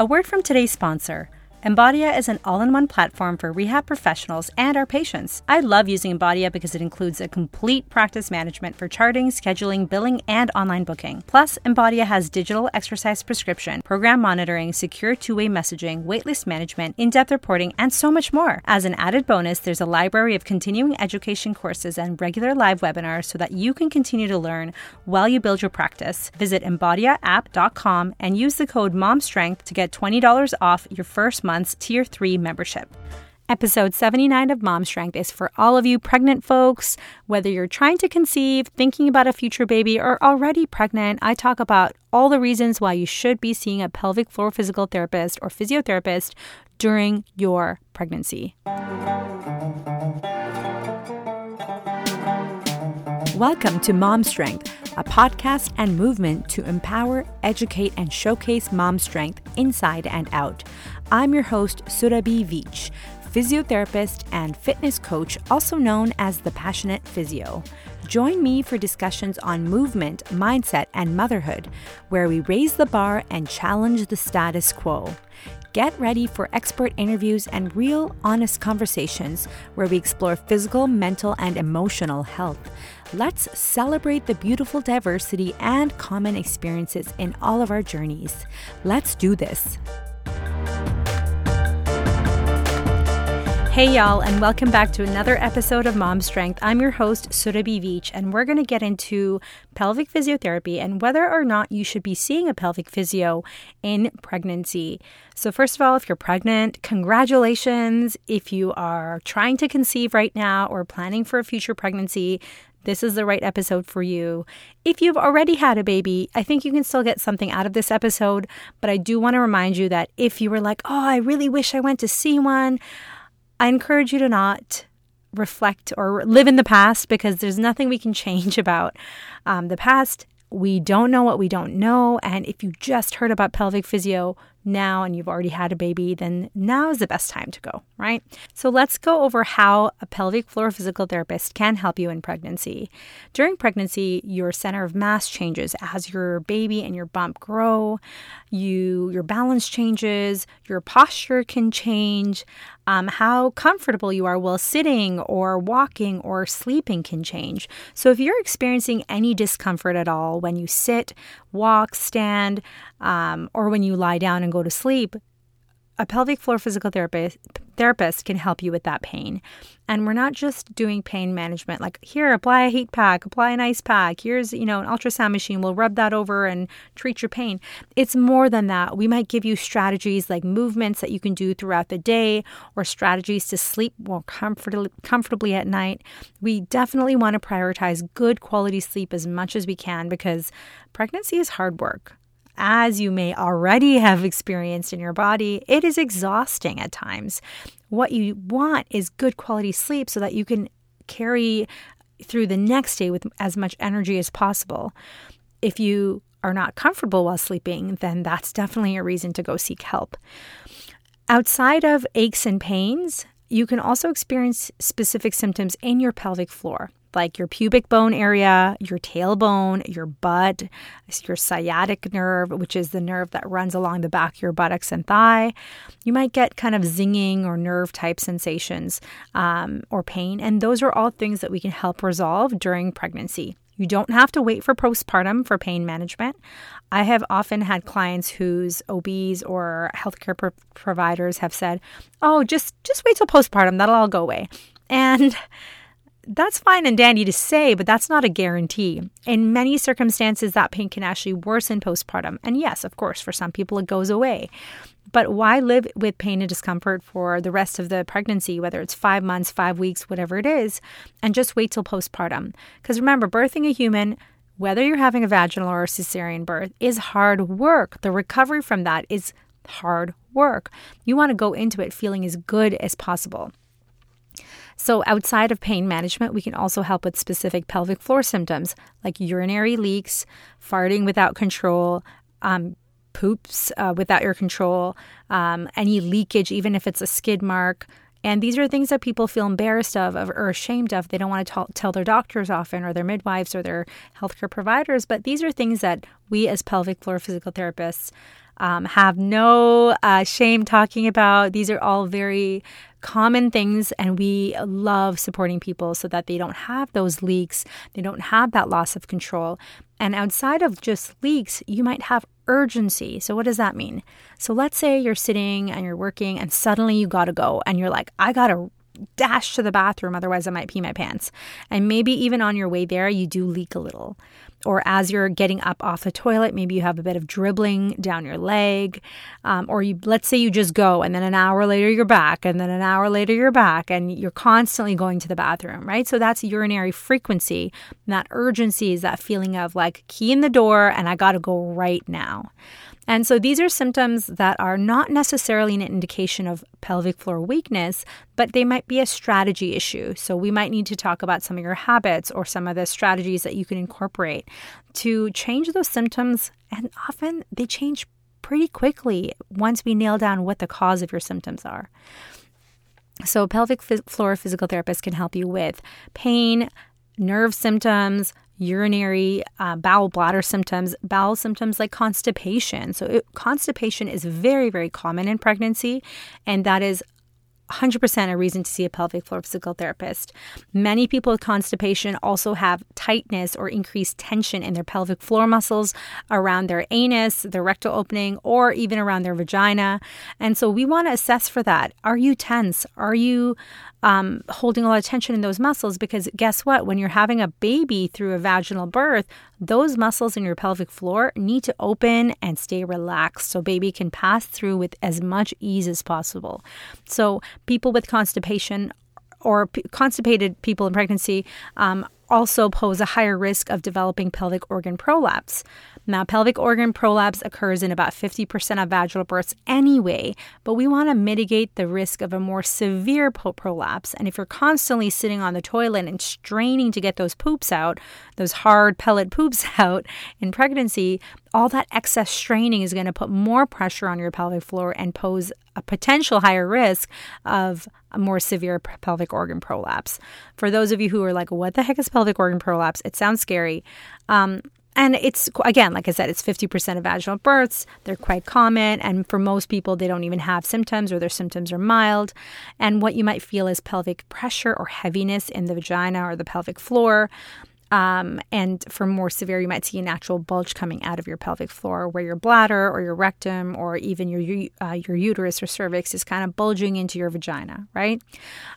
A word from today's sponsor. Embodia is an all in one platform for rehab professionals and our patients. I love using Embodia because it includes a complete practice management for charting, scheduling, billing, and online booking. Plus, Embodia has digital exercise prescription, program monitoring, secure two way messaging, waitlist management, in depth reporting, and so much more. As an added bonus, there's a library of continuing education courses and regular live webinars so that you can continue to learn while you build your practice. Visit embodiaapp.com and use the code MOMSTRENGTH to get $20 off your first month month's Tier 3 membership. Episode 79 of Mom Strength is for all of you pregnant folks. Whether you're trying to conceive, thinking about a future baby, or already pregnant, I talk about all the reasons why you should be seeing a pelvic floor physical therapist or physiotherapist during your pregnancy. Welcome to Mom Strength, a podcast and movement to empower, educate, and showcase mom strength inside and out. I'm your host, Surabhi Veitch, physiotherapist and fitness coach, also known as the Passionate Physio. Join me for discussions on movement, mindset, and motherhood, where we raise the bar and challenge the status quo. Get ready for expert interviews and real, honest conversations where we explore physical, mental, and emotional health. Let's celebrate the beautiful diversity and common experiences in all of our journeys. Let's do this. Hey, y'all, and welcome back to another episode of Mom Strength. I'm your host, Surabhi Veitch, and we're going to get into pelvic physiotherapy and whether or not you should be seeing a pelvic physio in pregnancy. So, first of all, if you're pregnant, congratulations. If you are trying to conceive right now or planning for a future pregnancy, this is the right episode for you. If you've already had a baby, I think you can still get something out of this episode, but I do want to remind you that if you were like, oh, I really wish I went to see one, I encourage you to not reflect or live in the past because there's nothing we can change about um, the past. We don't know what we don't know. And if you just heard about pelvic physio, now and you've already had a baby, then now is the best time to go, right? So let's go over how a pelvic floor physical therapist can help you in pregnancy. During pregnancy, your center of mass changes as your baby and your bump grow. You your balance changes, your posture can change. Um, how comfortable you are while sitting or walking or sleeping can change. So, if you're experiencing any discomfort at all when you sit, walk, stand, um, or when you lie down and go to sleep, a pelvic floor physical therapist therapist can help you with that pain. And we're not just doing pain management like here apply a heat pack, apply an ice pack. Here's, you know, an ultrasound machine, we'll rub that over and treat your pain. It's more than that. We might give you strategies like movements that you can do throughout the day or strategies to sleep more comfortably comfortably at night. We definitely want to prioritize good quality sleep as much as we can because pregnancy is hard work as you may already have experienced in your body, it is exhausting at times. What you want is good quality sleep so that you can carry through the next day with as much energy as possible. If you are not comfortable while sleeping, then that's definitely a reason to go seek help. Outside of aches and pains, you can also experience specific symptoms in your pelvic floor like your pubic bone area, your tailbone, your butt, your sciatic nerve, which is the nerve that runs along the back of your buttocks and thigh. You might get kind of zinging or nerve type sensations um, or pain. And those are all things that we can help resolve during pregnancy. You don't have to wait for postpartum for pain management. I have often had clients whose OBs or healthcare pro- providers have said, "Oh, just just wait till postpartum, that'll all go away." And that's fine and dandy to say, but that's not a guarantee. In many circumstances, that pain can actually worsen postpartum. And yes, of course, for some people, it goes away. But why live with pain and discomfort for the rest of the pregnancy, whether it's five months, five weeks, whatever it is, and just wait till postpartum? Because remember, birthing a human, whether you're having a vaginal or a cesarean birth, is hard work. The recovery from that is hard work. You want to go into it feeling as good as possible. So, outside of pain management, we can also help with specific pelvic floor symptoms like urinary leaks, farting without control, um, poops uh, without your control, um, any leakage, even if it's a skid mark. And these are things that people feel embarrassed of of or ashamed of. They don't want to t- tell their doctors often or their midwives or their healthcare providers. But these are things that we as pelvic floor physical therapists um, have no uh, shame talking about. These are all very common things and we love supporting people so that they don't have those leaks, they don't have that loss of control. And outside of just leaks, you might have urgency. So, what does that mean? So, let's say you're sitting and you're working and suddenly you gotta go and you're like, I gotta dash to the bathroom, otherwise, I might pee my pants. And maybe even on your way there, you do leak a little or as you're getting up off the toilet, maybe you have a bit of dribbling down your leg, um, or you let's say you just go and then an hour later you're back, and then an hour later you're back, and you're constantly going to the bathroom, right? So that's urinary frequency. that urgency is that feeling of like key in the door and I got to go right now. And so these are symptoms that are not necessarily an indication of pelvic floor weakness, but they might be a strategy issue. So we might need to talk about some of your habits or some of the strategies that you can incorporate to change those symptoms. And often they change pretty quickly once we nail down what the cause of your symptoms are. So, pelvic floor physical therapist can help you with pain, nerve symptoms, urinary uh, bowel bladder symptoms, bowel symptoms like constipation. So, it, constipation is very, very common in pregnancy, and that is 100% a reason to see a pelvic floor physical therapist. Many people with constipation also have tightness or increased tension in their pelvic floor muscles around their anus, their rectal opening, or even around their vagina. And so we want to assess for that. Are you tense? Are you um, holding a lot of tension in those muscles? Because guess what? When you're having a baby through a vaginal birth, those muscles in your pelvic floor need to open and stay relaxed so baby can pass through with as much ease as possible. So, people with constipation or p- constipated people in pregnancy um, also pose a higher risk of developing pelvic organ prolapse. Now, pelvic organ prolapse occurs in about 50% of vaginal births anyway, but we want to mitigate the risk of a more severe prolapse. And if you're constantly sitting on the toilet and straining to get those poops out, those hard pellet poops out in pregnancy, all that excess straining is going to put more pressure on your pelvic floor and pose a potential higher risk of a more severe pelvic organ prolapse. For those of you who are like, what the heck is pelvic organ prolapse? It sounds scary. Um, and it's, again, like I said, it's 50% of vaginal births. They're quite common. And for most people, they don't even have symptoms or their symptoms are mild. And what you might feel is pelvic pressure or heaviness in the vagina or the pelvic floor. Um, and for more severe, you might see a natural bulge coming out of your pelvic floor where your bladder or your rectum or even your, uh, your uterus or cervix is kind of bulging into your vagina, right?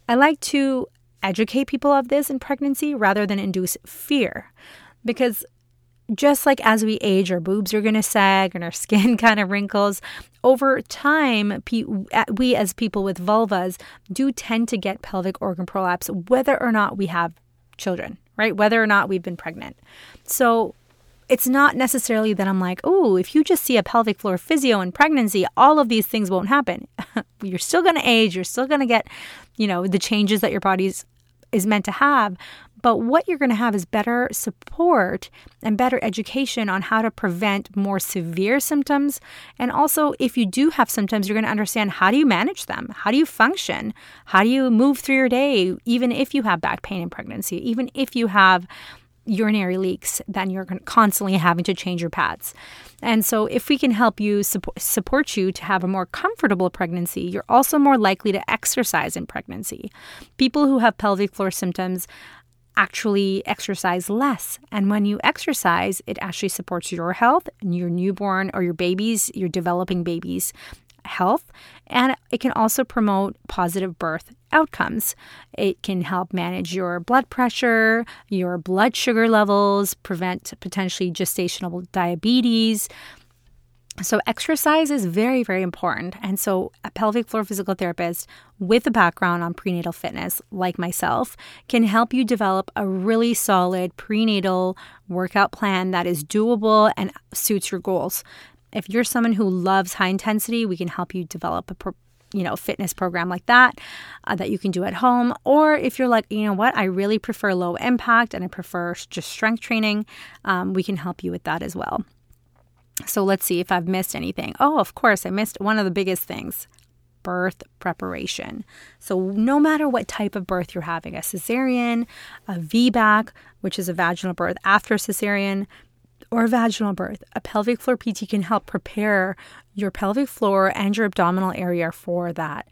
I like to educate people of this in pregnancy rather than induce fear because just like as we age, our boobs are going to sag and our skin kind of wrinkles. Over time, we as people with vulvas do tend to get pelvic organ prolapse, whether or not we have children, right? Whether or not we've been pregnant. So it's not necessarily that I'm like, oh, if you just see a pelvic floor physio in pregnancy, all of these things won't happen. you're still going to age. You're still going to get, you know, the changes that your body's is meant to have. But what you're going to have is better support and better education on how to prevent more severe symptoms. And also, if you do have symptoms, you're going to understand how do you manage them? How do you function? How do you move through your day, even if you have back pain in pregnancy, even if you have urinary leaks, then you're constantly having to change your pads. And so, if we can help you support, support you to have a more comfortable pregnancy, you're also more likely to exercise in pregnancy. People who have pelvic floor symptoms actually exercise less. And when you exercise, it actually supports your health and your newborn or your babies, your developing babies health, and it can also promote positive birth outcomes. It can help manage your blood pressure, your blood sugar levels, prevent potentially gestational diabetes. So, exercise is very, very important. And so, a pelvic floor physical therapist with a background on prenatal fitness, like myself, can help you develop a really solid prenatal workout plan that is doable and suits your goals. If you're someone who loves high intensity, we can help you develop a pro- you know fitness program like that uh, that you can do at home or if you're like you know what i really prefer low impact and i prefer just strength training um, we can help you with that as well so let's see if i've missed anything oh of course i missed one of the biggest things birth preparation. So, no matter what type of birth you're having a cesarean, a VBAC, which is a vaginal birth after cesarean, or a vaginal birth, a pelvic floor PT can help prepare your pelvic floor and your abdominal area for that.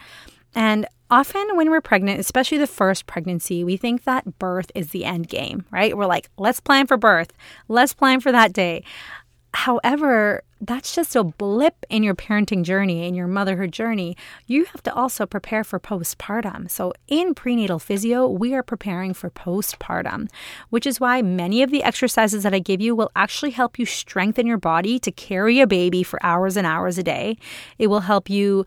And often when we're pregnant, especially the first pregnancy, we think that birth is the end game, right? We're like, let's plan for birth, let's plan for that day. However, that's just a blip in your parenting journey, in your motherhood journey. You have to also prepare for postpartum. So, in prenatal physio, we are preparing for postpartum, which is why many of the exercises that I give you will actually help you strengthen your body to carry a baby for hours and hours a day. It will help you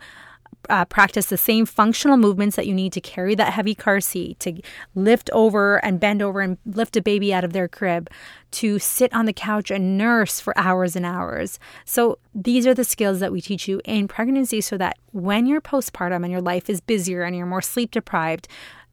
uh, practice the same functional movements that you need to carry that heavy car seat, to lift over and bend over and lift a baby out of their crib, to sit on the couch and nurse for hours and hours. So, these are the skills that we teach you in pregnancy so that when you're postpartum and your life is busier and you're more sleep deprived,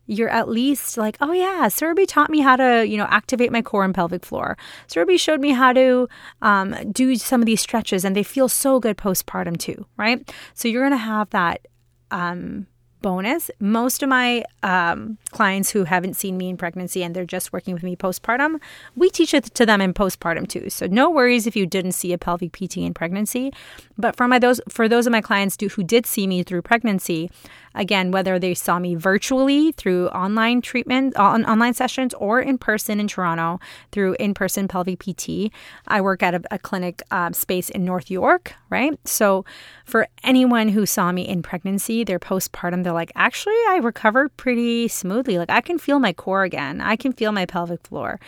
you're at least like, oh yeah, Surabhi taught me how to, you know, activate my core and pelvic floor. Surabhi showed me how to um, do some of these stretches, and they feel so good postpartum too, right? So you're gonna have that um, bonus. Most of my um, clients who haven't seen me in pregnancy and they're just working with me postpartum, we teach it to them in postpartum too. So no worries if you didn't see a pelvic PT in pregnancy. But for my those for those of my clients do, who did see me through pregnancy, Again, whether they saw me virtually through online treatment, on, online sessions, or in person in Toronto through in person pelvic PT. I work at a, a clinic uh, space in North York, right? So for anyone who saw me in pregnancy, their postpartum, they're like, actually, I recovered pretty smoothly. Like I can feel my core again, I can feel my pelvic floor.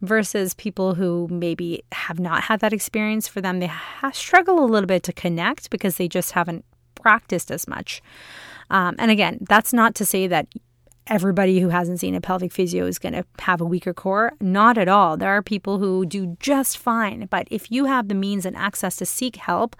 Versus people who maybe have not had that experience, for them, they ha- struggle a little bit to connect because they just haven't practiced as much. Um, and again, that's not to say that everybody who hasn't seen a pelvic physio is going to have a weaker core. Not at all. There are people who do just fine. But if you have the means and access to seek help,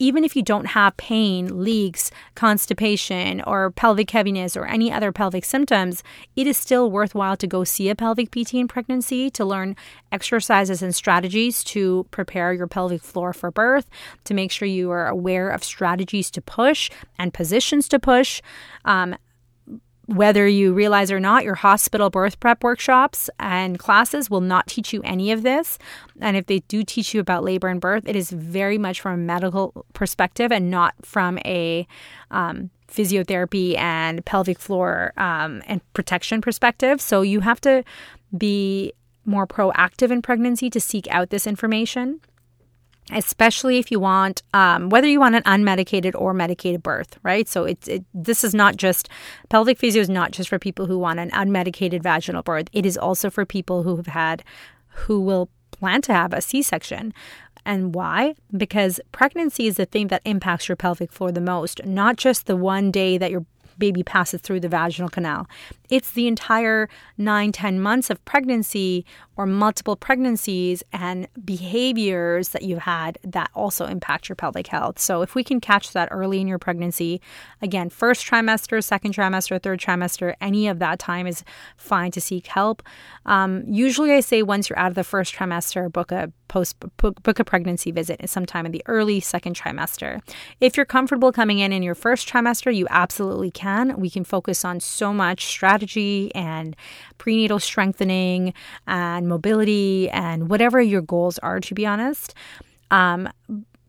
even if you don't have pain, leaks, constipation, or pelvic heaviness, or any other pelvic symptoms, it is still worthwhile to go see a pelvic PT in pregnancy to learn exercises and strategies to prepare your pelvic floor for birth, to make sure you are aware of strategies to push and positions to push. Um, whether you realize or not, your hospital birth prep workshops and classes will not teach you any of this. And if they do teach you about labor and birth, it is very much from a medical perspective and not from a um, physiotherapy and pelvic floor um, and protection perspective. So you have to be more proactive in pregnancy to seek out this information especially if you want um, whether you want an unmedicated or medicated birth right so it's it, this is not just pelvic physio is not just for people who want an unmedicated vaginal birth it is also for people who have had who will plan to have a c-section and why? Because pregnancy is the thing that impacts your pelvic floor the most, not just the one day that you're baby passes through the vaginal canal. It's the entire nine, 10 months of pregnancy or multiple pregnancies and behaviors that you've had that also impact your pelvic health. So, if we can catch that early in your pregnancy, again, first trimester, second trimester, third trimester, any of that time is fine to seek help. Um, usually, I say once you're out of the first trimester, book a post book a pregnancy visit sometime in the early second trimester. If you're comfortable coming in in your first trimester, you absolutely can. We can focus on so much strategy and prenatal strengthening and mobility and whatever your goals are, to be honest. Um,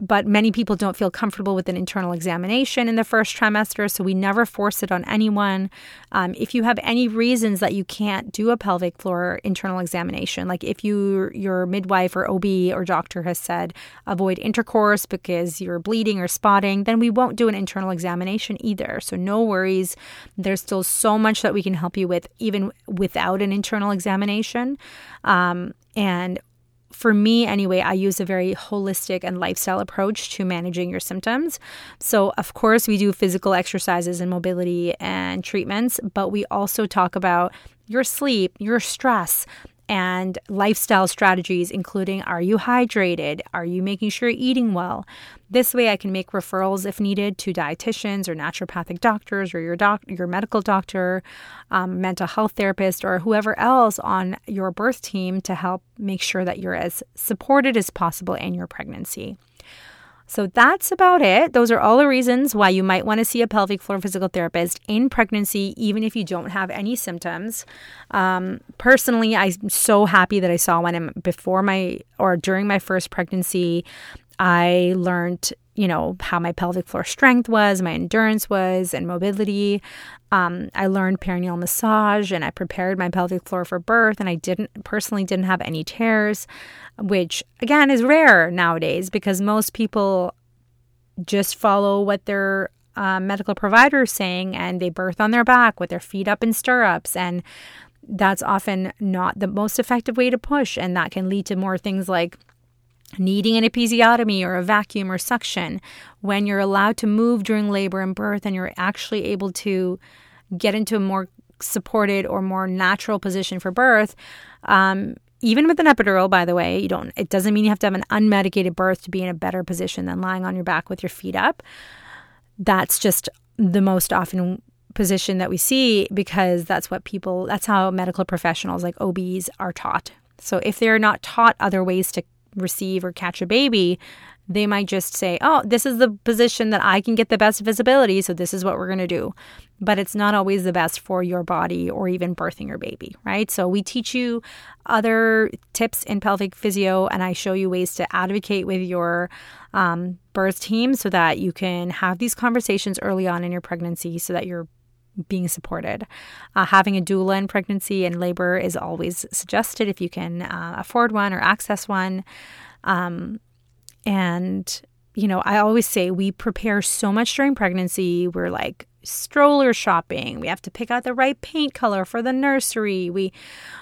but many people don't feel comfortable with an internal examination in the first trimester, so we never force it on anyone. Um, if you have any reasons that you can't do a pelvic floor internal examination, like if you your midwife or OB or doctor has said avoid intercourse because you're bleeding or spotting, then we won't do an internal examination either. So no worries. There's still so much that we can help you with even without an internal examination. Um, and for me anyway, I use a very holistic and lifestyle approach to managing your symptoms. So, of course, we do physical exercises and mobility and treatments, but we also talk about your sleep, your stress, and lifestyle strategies, including are you hydrated? Are you making sure you're eating well? This way, I can make referrals if needed to dietitians or naturopathic doctors or your doc, your medical doctor, um, mental health therapist, or whoever else on your birth team to help make sure that you're as supported as possible in your pregnancy. So that's about it. Those are all the reasons why you might want to see a pelvic floor physical therapist in pregnancy, even if you don't have any symptoms. Um, personally, I'm so happy that I saw one before my or during my first pregnancy. I learned you know, how my pelvic floor strength was, my endurance was, and mobility. Um, I learned perineal massage and I prepared my pelvic floor for birth, and I didn't personally didn't have any tears, which again is rare nowadays because most people just follow what their uh, medical provider is saying and they birth on their back with their feet up in stirrups and that's often not the most effective way to push and that can lead to more things like needing an episiotomy or a vacuum or suction, when you're allowed to move during labor and birth and you're actually able to get into a more supported or more natural position for birth, um, even with an epidural, by the way, you don't. It doesn't mean you have to have an unmedicated birth to be in a better position than lying on your back with your feet up. That's just the most often position that we see because that's what people. That's how medical professionals like OBs are taught. So if they're not taught other ways to receive or catch a baby, they might just say, oh, this is the position that I can get the best visibility, so this is what we're going to do. But it's not always the best for your body or even birthing your baby, right? So we teach you other tips in pelvic physio, and I show you ways to advocate with your um, birth team so that you can have these conversations early on in your pregnancy so that you're being supported. Uh, having a doula in pregnancy and labor is always suggested if you can uh, afford one or access one. Um, and, you know, I always say we prepare so much during pregnancy. We're like stroller shopping. We have to pick out the right paint color for the nursery. We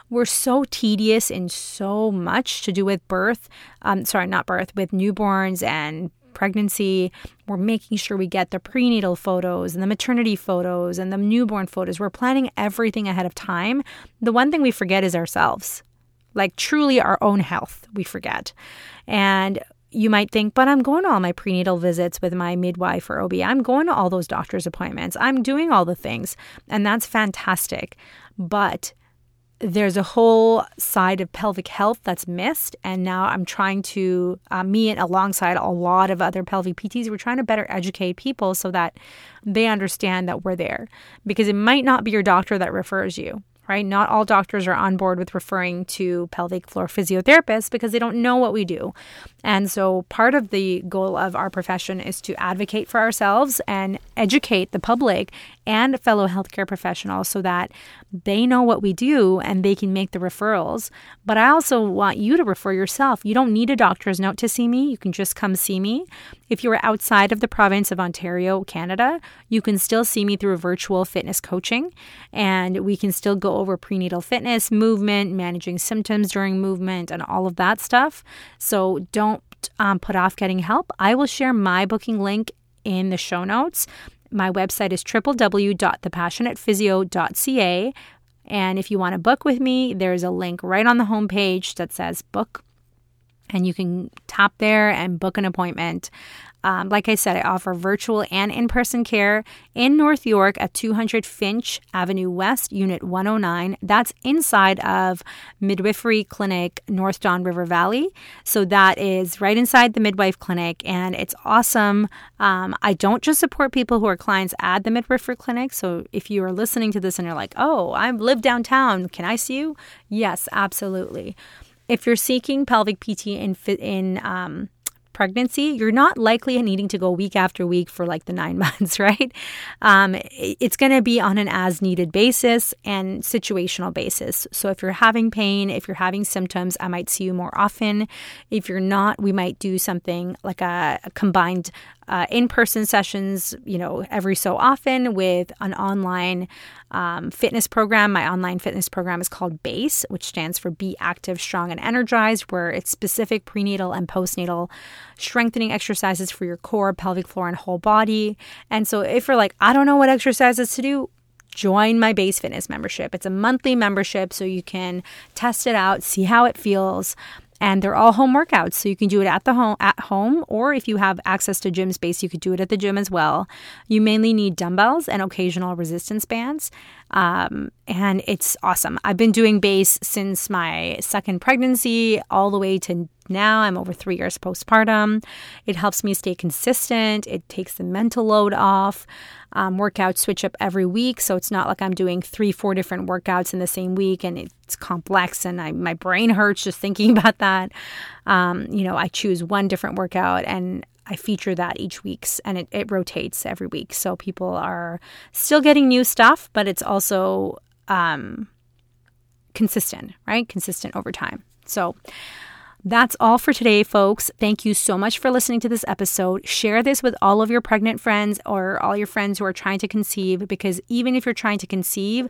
we're so tedious in so much to do with birth. Um, sorry, not birth, with newborns and pregnancy. We're making sure we get the prenatal photos and the maternity photos and the newborn photos. We're planning everything ahead of time. The one thing we forget is ourselves, like truly our own health, we forget. And you might think, but I'm going to all my prenatal visits with my midwife or OB. I'm going to all those doctor's appointments. I'm doing all the things. And that's fantastic. But there's a whole side of pelvic health that's missed. And now I'm trying to, uh, me and alongside a lot of other pelvic PTs, we're trying to better educate people so that they understand that we're there. Because it might not be your doctor that refers you right? Not all doctors are on board with referring to pelvic floor physiotherapists because they don't know what we do. And so part of the goal of our profession is to advocate for ourselves and educate the public and fellow healthcare professionals so that they know what we do and they can make the referrals. But I also want you to refer yourself. You don't need a doctor's note to see me. You can just come see me. If you're outside of the province of Ontario, Canada, you can still see me through virtual fitness coaching and we can still go over prenatal fitness, movement, managing symptoms during movement, and all of that stuff. So don't um, put off getting help. I will share my booking link in the show notes. My website is www.thepassionatephysio.ca. And if you want to book with me, there's a link right on the homepage that says book. And you can tap there and book an appointment. Um, like I said, I offer virtual and in person care in North York at 200 Finch Avenue West, Unit 109. That's inside of Midwifery Clinic, North Don River Valley. So that is right inside the midwife clinic, and it's awesome. Um, I don't just support people who are clients at the midwifery clinic. So if you are listening to this and you're like, oh, I live downtown, can I see you? Yes, absolutely. If you're seeking pelvic PT in, in um, pregnancy, you're not likely needing to go week after week for like the nine months, right? Um, it's going to be on an as needed basis and situational basis. So if you're having pain, if you're having symptoms, I might see you more often. If you're not, we might do something like a, a combined uh, in-person sessions, you know, every so often with an online um, fitness program. My online fitness program is called BASE, which stands for Be Active, Strong, and Energized, where it's specific prenatal and postnatal strengthening exercises for your core, pelvic floor, and whole body. And so if you're like, I don't know what exercises to do, join my base fitness membership. It's a monthly membership, so you can test it out, see how it feels and they're all home workouts. So you can do it at the home at home or if you have access to gym space you could do it at the gym as well. You mainly need dumbbells and occasional resistance bands um, and it's awesome. I've been doing base since my second pregnancy all the way to now i'm over three years postpartum it helps me stay consistent it takes the mental load off um, workouts switch up every week. So it's not like I'm doing three, four different workouts in the same week and it's complex and I, my brain hurts just thinking about that. Um, you know, I choose one different workout and I feature that each week and it, it rotates every week. So people are still getting new stuff, but it's also um, consistent, right? Consistent over time. So that's all for today, folks. Thank you so much for listening to this episode. Share this with all of your pregnant friends or all your friends who are trying to conceive because even if you're trying to conceive,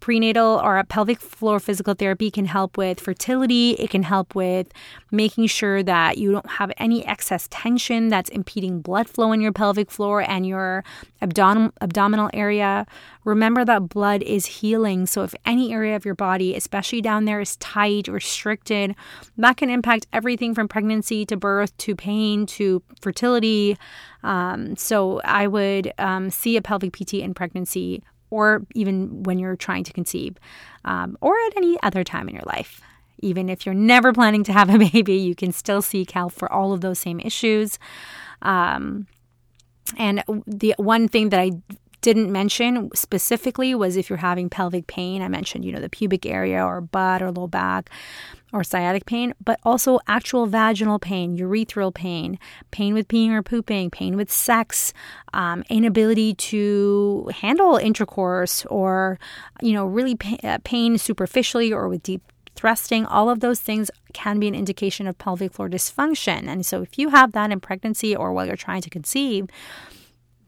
prenatal or pelvic floor physical therapy can help with fertility. It can help with making sure that you don't have any excess tension that's impeding blood flow in your pelvic floor and your abdom- abdominal area. Remember that blood is healing. So if any area of your body, especially down there, is tight, restricted, that can impact everything from pregnancy to birth to pain to fertility. Um, so I would um, see a pelvic PT in pregnancy or even when you're trying to conceive, um, or at any other time in your life. Even if you're never planning to have a baby, you can still seek help for all of those same issues. Um, and the one thing that I didn't mention specifically was if you're having pelvic pain. I mentioned, you know, the pubic area or butt or low back or sciatic pain, but also actual vaginal pain, urethral pain, pain with peeing or pooping, pain with sex, um, inability to handle intercourse, or, you know, really uh, pain superficially or with deep thrusting, all of those things can be an indication of pelvic floor dysfunction. And so if you have that in pregnancy or while you're trying to conceive,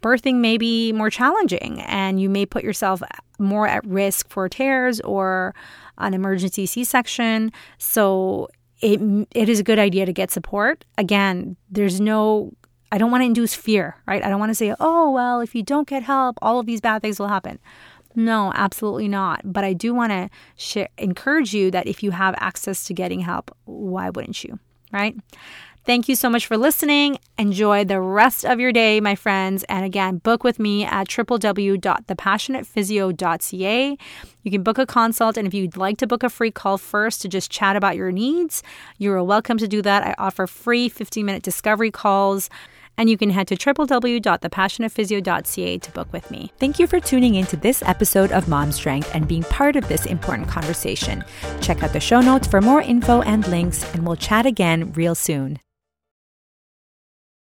birthing may be more challenging and you may put yourself more at risk for tears or an emergency C-section. So it it is a good idea to get support. Again, there's no I don't want to induce fear, right? I don't want to say, "Oh, well, if you don't get help, all of these bad things will happen." No, absolutely not. But I do want to encourage you that if you have access to getting help, why wouldn't you, right? Thank you so much for listening. Enjoy the rest of your day, my friends. And again, book with me at www.thepassionatephysio.ca. You can book a consult. And if you'd like to book a free call first to just chat about your needs, you're welcome to do that. I offer free 15 minute discovery calls and you can head to www.thepassionatephysio.ca to book with me. Thank you for tuning in to this episode of Mom Strength and being part of this important conversation. Check out the show notes for more info and links, and we'll chat again real soon.